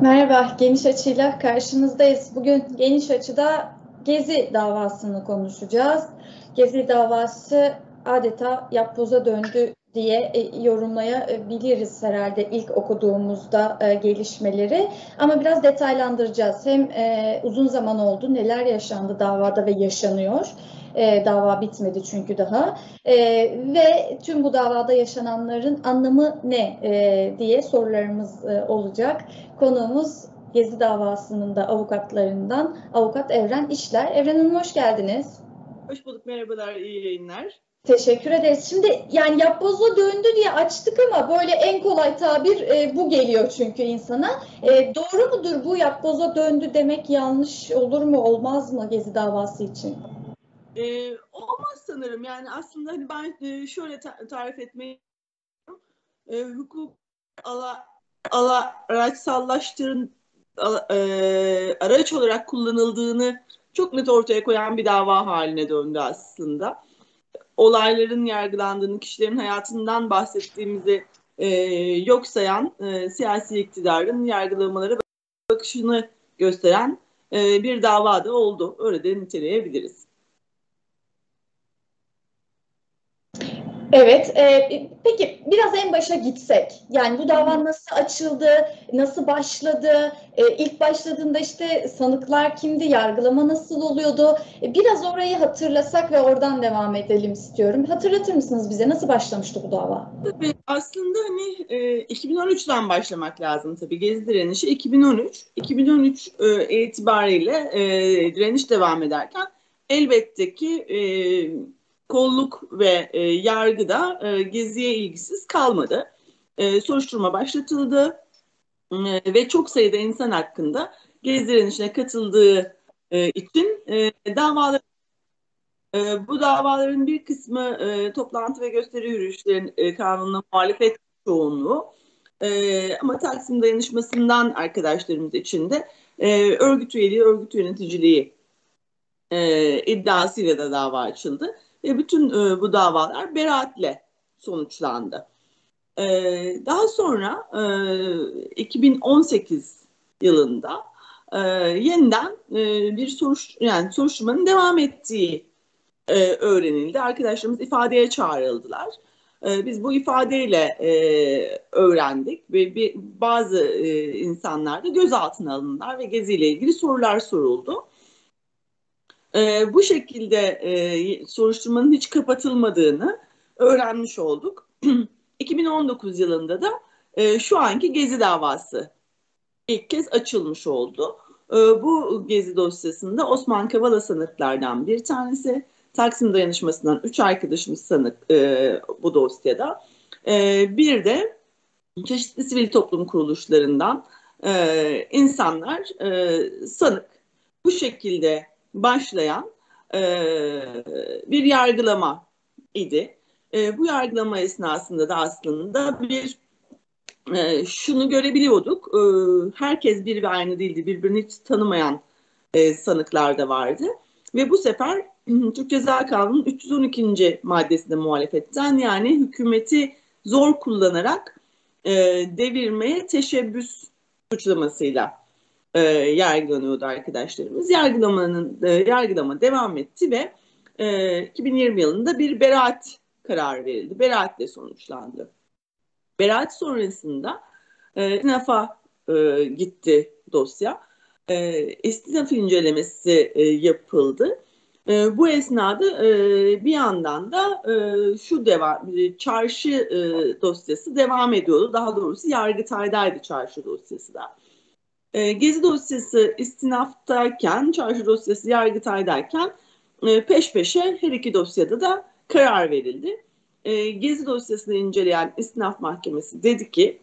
Merhaba, Geniş Açı'yla karşınızdayız. Bugün Geniş Açı'da Gezi davasını konuşacağız. Gezi davası adeta yapboza döndü diye e, yorumlayabiliriz herhalde ilk okuduğumuzda e, gelişmeleri. Ama biraz detaylandıracağız. Hem e, uzun zaman oldu, neler yaşandı davada ve yaşanıyor. Dava bitmedi çünkü daha. Ve tüm bu davada yaşananların anlamı ne diye sorularımız olacak. Konuğumuz Gezi davasının da avukatlarından avukat Evren İşler. Evren Hanım hoş geldiniz. Hoş bulduk, merhabalar, iyi yayınlar. Teşekkür ederiz. Şimdi yani yapboza döndü diye açtık ama böyle en kolay tabir e, bu geliyor çünkü insana. E, doğru mudur bu yapboza döndü demek yanlış olur mu olmaz mı Gezi davası için? E, olmaz sanırım. Yani aslında hani ben e, şöyle ta- tarif etmeyi e, hukuk ala, ala araçsallaştırın ala, e, araç olarak kullanıldığını çok net ortaya koyan bir dava haline döndü aslında. Olayların yargılandığını, kişilerin hayatından bahsettiğimizi e, yok sayan e, siyasi iktidarın yargılamalara bakışını gösteren e, bir dava da oldu. Öyle de niteleyebiliriz. Evet, e, peki biraz en başa gitsek. Yani bu dava nasıl açıldı, nasıl başladı? E, ilk başladığında işte sanıklar kimdi, yargılama nasıl oluyordu? E, biraz orayı hatırlasak ve oradan devam edelim istiyorum. Hatırlatır mısınız bize nasıl başlamıştı bu dava? Tabii aslında hani e, 2013'ten başlamak lazım tabii. Gezi direnişi 2013. 2013 e, itibariyle e, direniş devam ederken elbette ki e, kolluk ve e, yargıda e, geziye ilgisiz kalmadı. E, soruşturma başlatıldı e, ve çok sayıda insan hakkında gezi direnişine katıldığı e, için e, davalar e, bu davaların bir kısmı e, toplantı ve gösteri yürüyüşlerin e, kanununa muhalefet çoğunluğu e, ama Taksim dayanışmasından arkadaşlarımız için de e, örgüt üyeliği, örgüt yöneticiliği e, iddiasıyla da dava açıldı. Ve bütün e, bu davalar beraatle sonuçlandı. E, daha sonra e, 2018 yılında e, yeniden e, bir soruş yani soruşturmanın devam ettiği e, öğrenildi. Arkadaşlarımız ifadeye çağrıldılar. E, biz bu ifadeyle e, öğrendik ve bir, bazı e, insanlar da gözaltına alındılar ve geziyle ilgili sorular soruldu. E, bu şekilde e, soruşturmanın hiç kapatılmadığını öğrenmiş olduk. 2019 yılında da e, şu anki Gezi davası ilk kez açılmış oldu. E, bu Gezi dosyasında Osman Kavala sanıklardan bir tanesi, Taksim Dayanışması'ndan üç arkadaşımız sanık e, bu dosyada. E, bir de çeşitli sivil toplum kuruluşlarından e, insanlar e, sanık. Bu şekilde başlayan e, bir yargılama idi. E, bu yargılama esnasında da aslında bir e, şunu görebiliyorduk. E, herkes bir ve aynı değildi. Birbirini hiç tanımayan e, sanıklar da vardı. Ve bu sefer Türk Ceza Kanunu'nun 312. maddesinde muhalefetten yani hükümeti zor kullanarak e, devirmeye teşebbüs suçlamasıyla e, yargılanıyordu arkadaşlarımız. Yargılamanın e, yargılama devam etti ve e, 2020 yılında bir beraat kararı verildi. Beraatle sonuçlandı. Beraat sonrasında e, istinafa e, gitti dosya. E, istinaf incelemesi e, yapıldı. E, bu esnada e, bir yandan da e, şu devam, çarşı e, dosyası devam ediyordu. Daha doğrusu Yargıtay'daydı çarşı dosyası da. E, Gezi dosyası istinaftayken, çarşı dosyası yargıtaydayken e, peş peşe her iki dosyada da karar verildi. E, Gezi dosyasını inceleyen istinaf mahkemesi dedi ki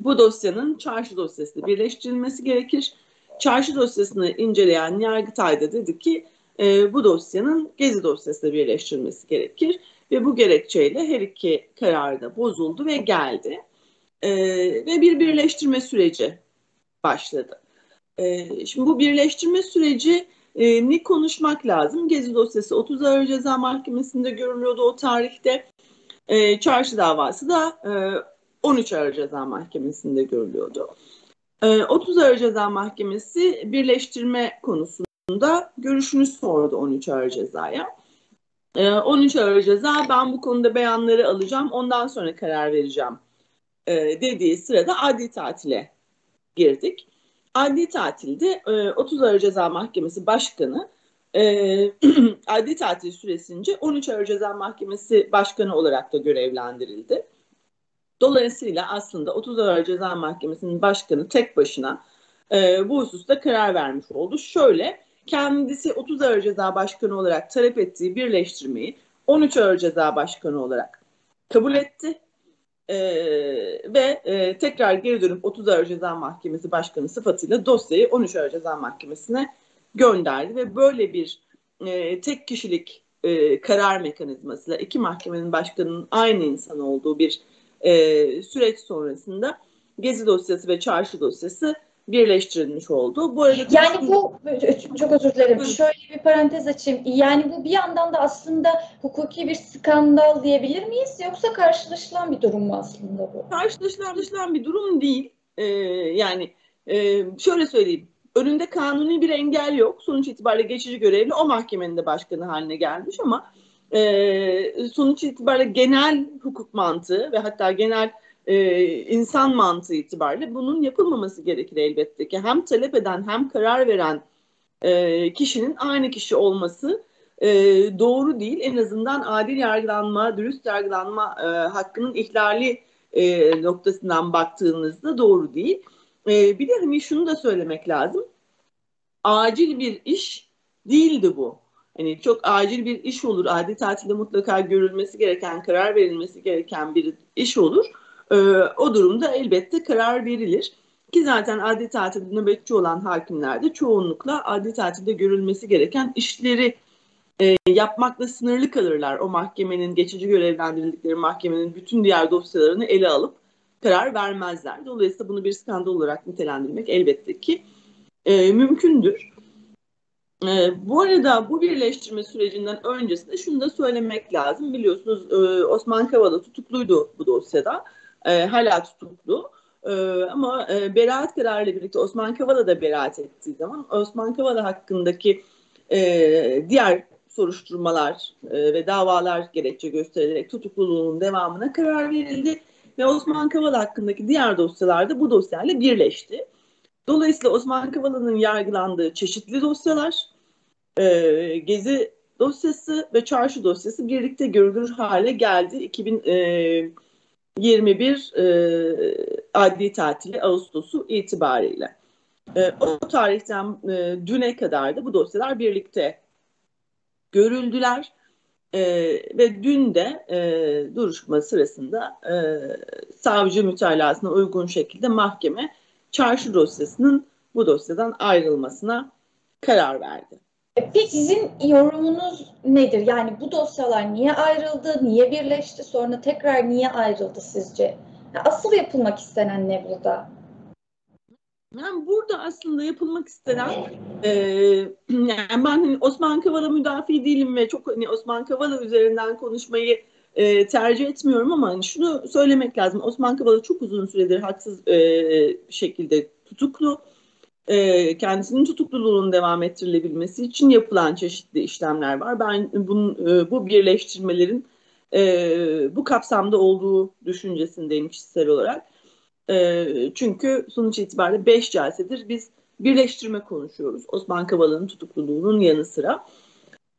bu dosyanın çarşı dosyasıyla birleştirilmesi gerekir. Çarşı dosyasını inceleyen Yargıtay'da dedi ki e, bu dosyanın Gezi dosyasıyla birleştirilmesi gerekir. Ve bu gerekçeyle her iki karar da bozuldu ve geldi. E, ve bir birleştirme süreci başladı. E, şimdi bu birleştirme süreci e, ni konuşmak lazım. Gezi dosyası 30 Ağır Ceza Mahkemesi'nde görülüyordu o tarihte. E, çarşı davası da e, 13 Ağır Ceza Mahkemesi'nde görülüyordu. 30 Ağır Ceza Mahkemesi birleştirme konusunda görüşünü sordu 13 Ağır Ceza'ya. 13 Ağır Ceza ben bu konuda beyanları alacağım ondan sonra karar vereceğim dediği sırada adli tatile girdik. Adli tatilde 30 Ağır Ceza Mahkemesi Başkanı adli tatil süresince 13 Ağır Ceza Mahkemesi Başkanı olarak da görevlendirildi. Dolayısıyla aslında 30 Ağır Ceza Mahkemesi'nin başkanı tek başına e, bu hususta karar vermiş oldu. Şöyle kendisi 30 Ağır Ceza Başkanı olarak talep ettiği birleştirmeyi 13 Ağır Ceza Başkanı olarak kabul etti. E, ve e, tekrar geri dönüp 30 Ağır Ceza Mahkemesi Başkanı sıfatıyla dosyayı 13 Ağır Ceza Mahkemesi'ne gönderdi. Ve böyle bir e, tek kişilik e, karar mekanizmasıyla iki mahkemenin başkanının aynı insan olduğu bir e, süreç sonrasında Gezi dosyası ve Çarşı dosyası birleştirilmiş oldu. Bu arada yani bu çok özür dilerim. Şöyle bir parantez açayım. Yani bu bir yandan da aslında hukuki bir skandal diyebilir miyiz yoksa karşılaşılan bir durum mu aslında bu? Karşılaşılan bir durum değil. Ee, yani e, şöyle söyleyeyim. Önünde kanuni bir engel yok. Sonuç itibariyle geçici görevli o mahkemenin de başkanı haline gelmiş ama e, sonuç itibariyle genel hukuk mantığı ve hatta genel e, insan mantığı itibariyle bunun yapılmaması gerekir elbette ki. Hem talep eden hem karar veren e, kişinin aynı kişi olması e, doğru değil. En azından adil yargılanma, dürüst yargılanma e, hakkının ihlali e, noktasından baktığınızda doğru değil. E, bir de hani şunu da söylemek lazım. Acil bir iş değildi bu. Hani çok acil bir iş olur. Adli tatilde mutlaka görülmesi gereken, karar verilmesi gereken bir iş olur. Ee, o durumda elbette karar verilir. Ki zaten adli tatilde nöbetçi olan hakimlerde çoğunlukla adli tatilde görülmesi gereken işleri e, yapmakla sınırlı kalırlar. O mahkemenin geçici görevlendirildikleri mahkemenin bütün diğer dosyalarını ele alıp karar vermezler. Dolayısıyla bunu bir skandal olarak nitelendirmek elbette ki e, mümkündür. E, bu arada bu birleştirme sürecinden öncesinde şunu da söylemek lazım. Biliyorsunuz e, Osman Kavala tutukluydu bu dosyada. E, hala tutuklu. E, ama e, beraat kararıyla birlikte Osman Kavala da beraat ettiği zaman Osman Kavala hakkındaki e, diğer soruşturmalar e, ve davalar gerekçe gösterilerek tutukluluğunun devamına karar verildi. Ve Osman Kavala hakkındaki diğer dosyalar da bu dosyayla birleşti. Dolayısıyla Osman Kavala'nın yargılandığı çeşitli dosyalar, e, Gezi dosyası ve Çarşı dosyası birlikte görülür hale geldi. 2021 e, e, adli tatili Ağustos'u itibariyle. E, o tarihten e, düne kadar da bu dosyalar birlikte görüldüler. E, ve dün de e, duruşma sırasında e, savcı mütalasına uygun şekilde mahkeme çarşı dosyasının bu dosyadan ayrılmasına karar verdi. Peki sizin yorumunuz nedir? Yani bu dosyalar niye ayrıldı, niye birleşti, sonra tekrar niye ayrıldı sizce? Asıl yapılmak istenen ne burada? Yani burada aslında yapılmak istenen e, yani ben hani Osman Kavala müdafi değilim ve çok hani Osman Kavala üzerinden konuşmayı e, tercih etmiyorum ama hani şunu söylemek lazım. Osman Kavala çok uzun süredir haksız e, şekilde tutuklu. E, kendisinin tutukluluğunun devam ettirilebilmesi için yapılan çeşitli işlemler var. Ben bunun, e, bu birleştirmelerin e, bu kapsamda olduğu düşüncesindeyim kişisel olarak. E, çünkü sonuç itibariyle beş celsedir biz birleştirme konuşuyoruz. Osman Kavala'nın tutukluluğunun yanı sıra.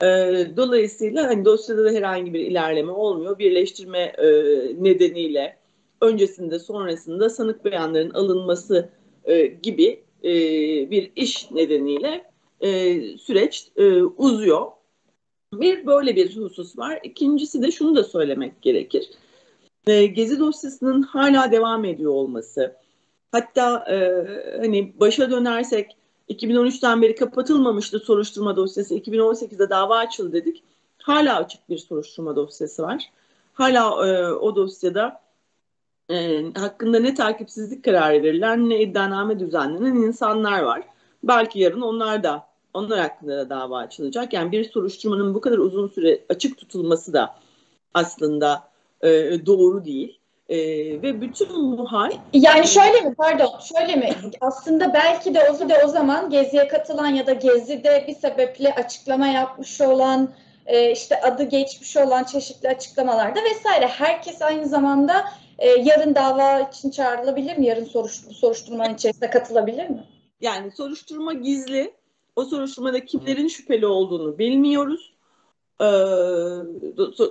E, dolayısıyla hani dosyada da herhangi bir ilerleme olmuyor. Birleştirme e, nedeniyle öncesinde sonrasında sanık beyanların alınması e, gibi e, bir iş nedeniyle e, süreç e, uzuyor. Bir böyle bir husus var. İkincisi de şunu da söylemek gerekir. E, Gezi dosyasının hala devam ediyor olması. Hatta e, hani başa dönersek 2013'ten beri kapatılmamıştı soruşturma dosyası. 2018'de dava açıldı dedik. Hala açık bir soruşturma dosyası var. Hala e, o dosyada e, hakkında ne takipsizlik kararı verilen ne iddianame düzenlenen insanlar var. Belki yarın onlar da onlar hakkında da dava açılacak. Yani bir soruşturmanın bu kadar uzun süre açık tutulması da aslında e, doğru değil. E, ve bütün bu hal... Yani şöyle mi pardon şöyle mi aslında belki de o, de o zaman Gezi'ye katılan ya da Gezi'de bir sebeple açıklama yapmış olan e, işte adı geçmiş olan çeşitli açıklamalarda vesaire herkes aynı zamanda e, yarın dava için çağrılabilir mi? Yarın soruş, soruşturmanın içerisine katılabilir mi? Yani soruşturma gizli. O soruşturmada kimlerin şüpheli olduğunu bilmiyoruz. E,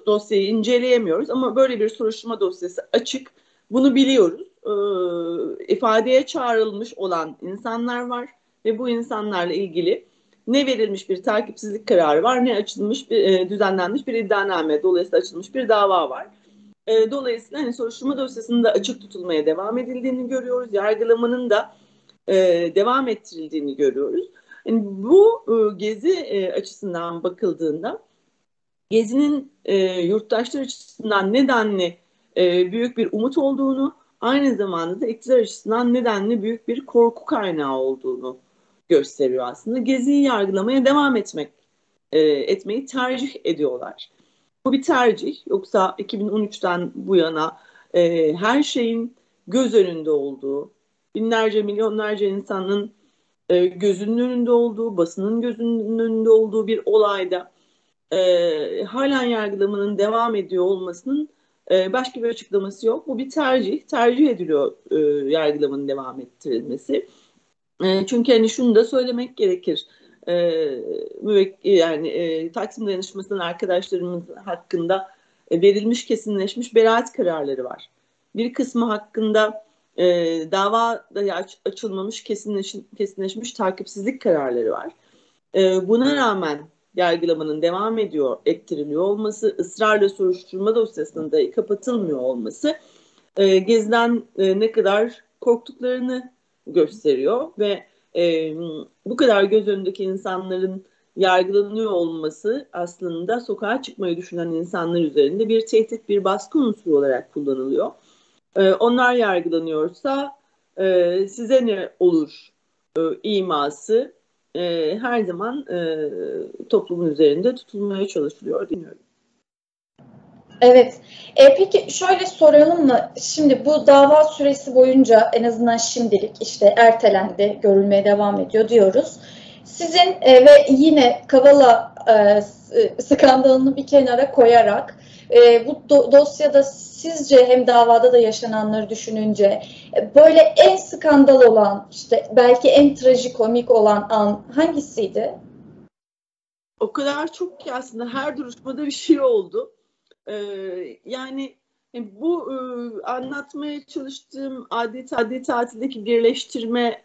dosyayı inceleyemiyoruz ama böyle bir soruşturma dosyası açık. Bunu biliyoruz. E, ifadeye çağrılmış olan insanlar var ve bu insanlarla ilgili ne verilmiş bir takipsizlik kararı var ne açılmış bir e, düzenlenmiş bir iddianame dolayısıyla açılmış bir dava var. E, dolayısıyla hani soruşturma dosyasında açık tutulmaya devam edildiğini görüyoruz. Yargılamanın da e, devam ettirildiğini görüyoruz. Yani bu e, gezi e, açısından bakıldığında gezinin e, yurttaşlar açısından nedenli e, büyük bir umut olduğunu aynı zamanda da iktidar açısından nedenli büyük bir korku kaynağı olduğunu gösteriyor aslında. Geziyi yargılamaya devam etmek e, etmeyi tercih ediyorlar. Bu bir tercih. Yoksa 2013'ten bu yana e, her şeyin göz önünde olduğu, binlerce milyonlarca insanın e, gözünün önünde olduğu, basının gözünün önünde olduğu bir olayda e, halen yargılamanın devam ediyor olmasının e, başka bir açıklaması yok. Bu bir tercih. Tercih ediliyor e, yargılamanın devam ettirilmesi. E, çünkü hani şunu da söylemek gerekir. E, yani e, Taksim Dayanışması'nın arkadaşlarımız hakkında e, verilmiş kesinleşmiş beraat kararları var. Bir kısmı hakkında e, dava aç, açılmamış kesinleş, kesinleşmiş takipsizlik kararları var. E, buna rağmen yargılamanın devam ediyor, ettiriliyor olması, ısrarla soruşturma dosyasının da kapatılmıyor olması e, Gezi'den e, ne kadar korktuklarını gösteriyor ve e, bu kadar göz önündeki insanların yargılanıyor olması aslında sokağa çıkmayı düşünen insanlar üzerinde bir tehdit, bir baskı unsuru olarak kullanılıyor. E, onlar yargılanıyorsa e, size ne olur e, iması e, her zaman e, toplumun üzerinde tutulmaya çalışılıyor dinliyorum. Evet. E, peki şöyle soralım mı? Şimdi bu dava süresi boyunca en azından şimdilik işte ertelendi, görülmeye devam ediyor diyoruz. Sizin e, ve yine Kavala e, skandalını bir kenara koyarak e, bu do, dosyada sizce hem davada da yaşananları düşününce e, böyle en skandal olan işte belki en trajikomik olan an hangisiydi? O kadar çok ki aslında her duruşmada bir şey oldu. Ee, yani bu e, anlatmaya çalıştığım adet adli tatildeki birleştirme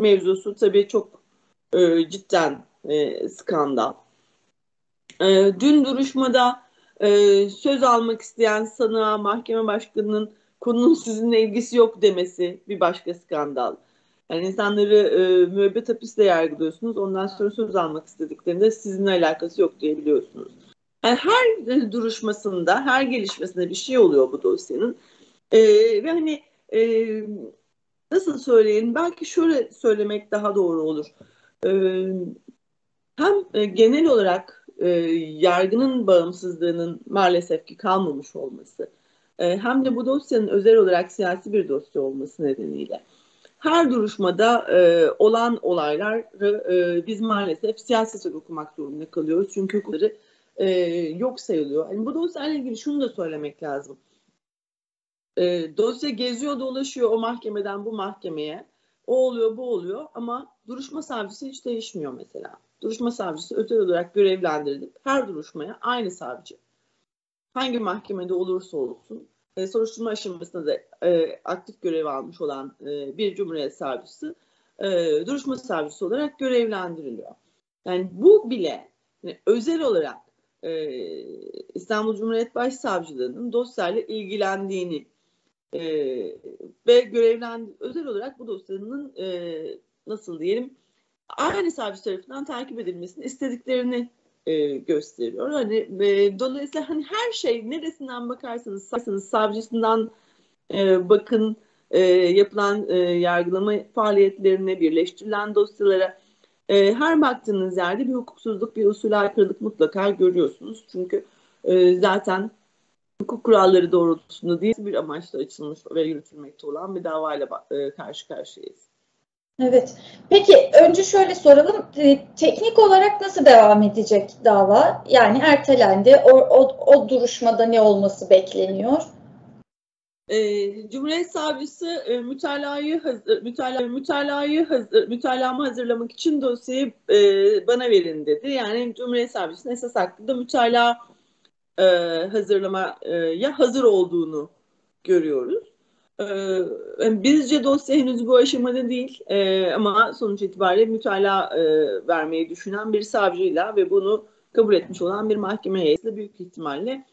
mevzusu tabii çok e, cidden e, skandal. E, dün duruşmada e, söz almak isteyen sanığa mahkeme başkanının konunun sizinle ilgisi yok demesi bir başka skandal. Yani insanları e, müebbet hapisle yargılıyorsunuz. Ondan sonra söz almak istediklerinde sizinle alakası yok diyebiliyorsunuz. Yani her duruşmasında, her gelişmesinde bir şey oluyor bu dosyanın. E, ve hani e, nasıl söyleyelim? Belki şöyle söylemek daha doğru olur. E, hem e, genel olarak e, yargının bağımsızlığının maalesef ki kalmamış olması, e, hem de bu dosyanın özel olarak siyasi bir dosya olması nedeniyle her duruşmada e, olan olayları e, biz maalesef siyaset okumak zorunda kalıyoruz. Çünkü hukukları e, yok sayılıyor. Yani bu dosyayla ilgili şunu da söylemek lazım. E, dosya geziyor dolaşıyor o mahkemeden bu mahkemeye. O oluyor bu oluyor ama duruşma savcısı hiç değişmiyor mesela. Duruşma savcısı özel olarak görevlendirilip her duruşmaya aynı savcı. Hangi mahkemede olursa olsun e, soruşturma aşamasında da e, aktif görev almış olan e, bir cumhuriyet savcısı e, duruşma savcısı olarak görevlendiriliyor. Yani bu bile yani özel olarak e, İstanbul Cumhuriyet Başsavcılığı'nın dosyayla ilgilendiğini e, ve görevlen özel olarak bu dosyanın e, nasıl diyelim aynı savcı tarafından takip edilmesini istediklerini e, gösteriyor. Hani e, dolayısıyla hani her şey neresinden bakarsanız, bakarsanız savcısından e, bakın e, yapılan e, yargılama faaliyetlerine, birleştirilen dosyalara e, her baktığınız yerde bir hukuksuzluk, bir usul aykırılık mutlaka görüyorsunuz. Çünkü e, zaten hukuk kuralları doğrultusunda değil bir amaçla açılmış ve yürütülmekte olan bir davayla e, karşı karşıyayız. Evet. Peki önce şöyle soralım. E, teknik olarak nasıl devam edecek dava? Yani ertelendi. O, o, o duruşmada ne olması bekleniyor? E, Cumhuriyet Savcısı e, mütalayı mütala, mütalayı hazır, mütalamı hazırlamak için dosyayı e, bana verin dedi. Yani Cumhuriyet Savcısı'nın esas hakkında mütalaa e, hazırlamaya hazır olduğunu görüyoruz. E, bizce dosya henüz bu aşamada değil e, ama sonuç itibariyle mütalaa e, vermeyi düşünen bir savcıyla ve bunu kabul etmiş olan bir mahkeme heyetiyle büyük ihtimalle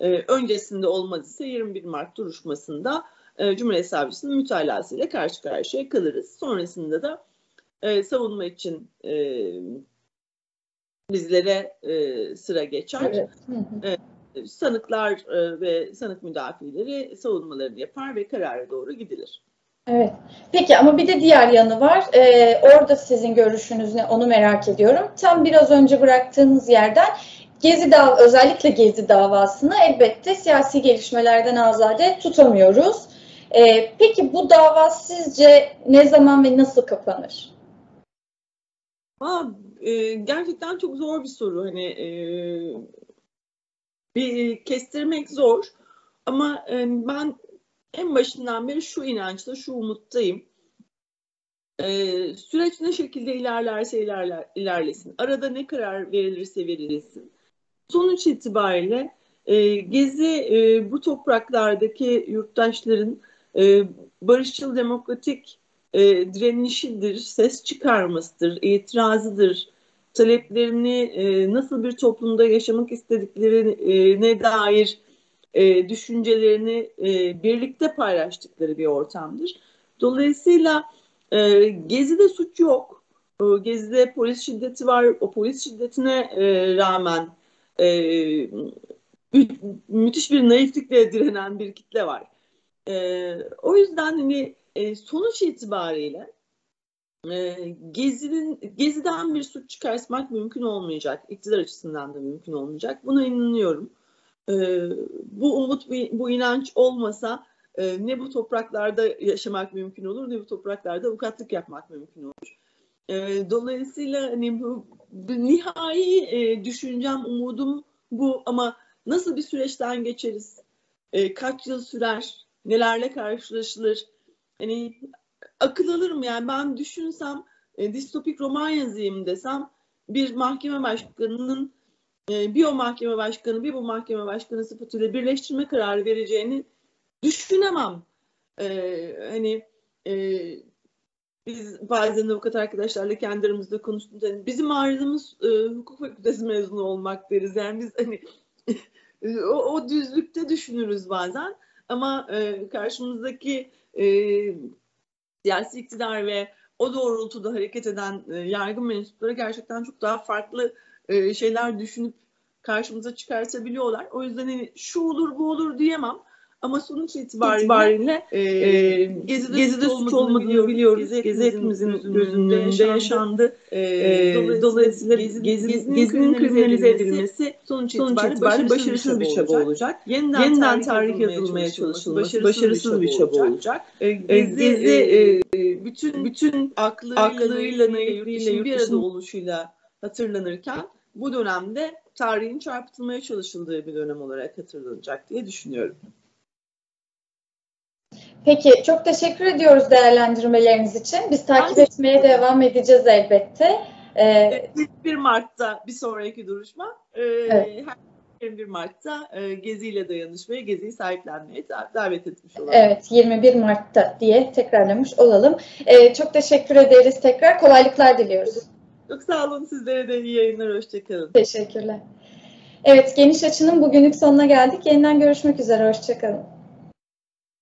e, öncesinde olmaz ise 21 Mart duruşmasında e, Cumhuriyet Savcısının mütalasıyla karşı karşıya kalırız. Sonrasında da e, savunma için e, bizlere e, sıra geçer. Evet. E, sanıklar e, ve sanık müdafileri savunmalarını yapar ve karara doğru gidilir. Evet. Peki ama bir de diğer yanı var. Ee, orada sizin görüşünüz ne onu merak ediyorum. Tam biraz önce bıraktığınız yerden Gezi dav özellikle Gezi davasını elbette siyasi gelişmelerden azade tutamıyoruz. Ee, peki bu dava sizce ne zaman ve nasıl kapanır? Aa, e, gerçekten çok zor bir soru. Hani e, bir kestirmek zor. Ama e, ben en başından beri şu inançta, şu umuttayım. E, süreç ne şekilde ilerlerse ilerler, ilerlesin. Arada ne karar verilirse verilsin sonuç itibariyle e, Gezi e, bu topraklardaki yurttaşların e, barışçıl demokratik e, direnişidir, ses çıkarmasıdır, itirazıdır, taleplerini e, nasıl bir toplumda yaşamak istediklerine dair e, düşüncelerini e, birlikte paylaştıkları bir ortamdır. Dolayısıyla e, Gezi'de suç yok. E, Gezi'de polis şiddeti var. O polis şiddetine e, rağmen e, müthiş bir naiflikle direnen bir kitle var. E, o yüzden hani e, sonuç itibariyle e, Gezi'nin Gezi'den bir suç çıkartmak mümkün olmayacak. İktidar açısından da mümkün olmayacak. Buna inanıyorum. E, bu umut, bu inanç olmasa e, ne bu topraklarda yaşamak mümkün olur ne bu topraklarda avukatlık yapmak mümkün olur. E, dolayısıyla hani bu, bu nihai e, düşüncem, umudum bu ama nasıl bir süreçten geçeriz? E, kaç yıl sürer? Nelerle karşılaşılır? Hani akıl alır mı? Yani ben düşünsem e, distopik roman yazayım desem bir mahkeme başkanının e, bir o mahkeme başkanı bir bu mahkeme başkanı sıfatıyla birleştirme kararı vereceğini düşünemem. E, hani e, biz bazen avukat arkadaşlarla kendi aramızda konuştuğumuzda hani bizim arzumuz e, hukuk fakültesi mezunu olmak deriz. Yani biz hani o, o düzlükte düşünürüz bazen ama e, karşımızdaki e, siyasi iktidar ve o doğrultuda hareket eden e, yargı mensupları gerçekten çok daha farklı e, şeyler düşünüp karşımıza çıkartabiliyorlar. O yüzden hani şu olur bu olur diyemem ama sonuç itibariyle, itibariyle e, e, Gezi'de, Gezi'de suç, suç olmadığını biliyoruz. Gezi, Gezi hepimizin gözünün önünde yaşandı. E, e, dolayısıyla Gezi, Gezi'nin, Gezi'nin kriminalize edilmesi sonuç itibariyle, itibariyle başarısız bir çaba olacak. Yeniden, Yeniden tarih yazılmaya çalışılması başarısız bir çaba olacak. E, Gezi, e, bütün bütün aklıyla, aklıyla naifliğiyle, bir arada oluşuyla hatırlanırken bu dönemde tarihin çarpıtılmaya çalışıldığı bir dönem olarak hatırlanacak diye düşünüyorum. Peki çok teşekkür ediyoruz değerlendirmeleriniz için. Biz takip ben etmeye devam edeceğiz elbette. Ee, 1 Mart'ta bir sonraki duruşma. Ee, evet. 21 Mart'ta e, Gezi ile dayanışmaya, Gezi'yi sahiplenmeye davet etmiş olalım. Evet, 21 Mart'ta diye tekrarlamış olalım. Ee, çok teşekkür ederiz tekrar. Kolaylıklar diliyoruz. Çok sağ olun. Sizlere de iyi yayınlar. Hoşçakalın. Teşekkürler. Evet, Geniş Açı'nın bugünlük sonuna geldik. Yeniden görüşmek üzere. Hoşçakalın.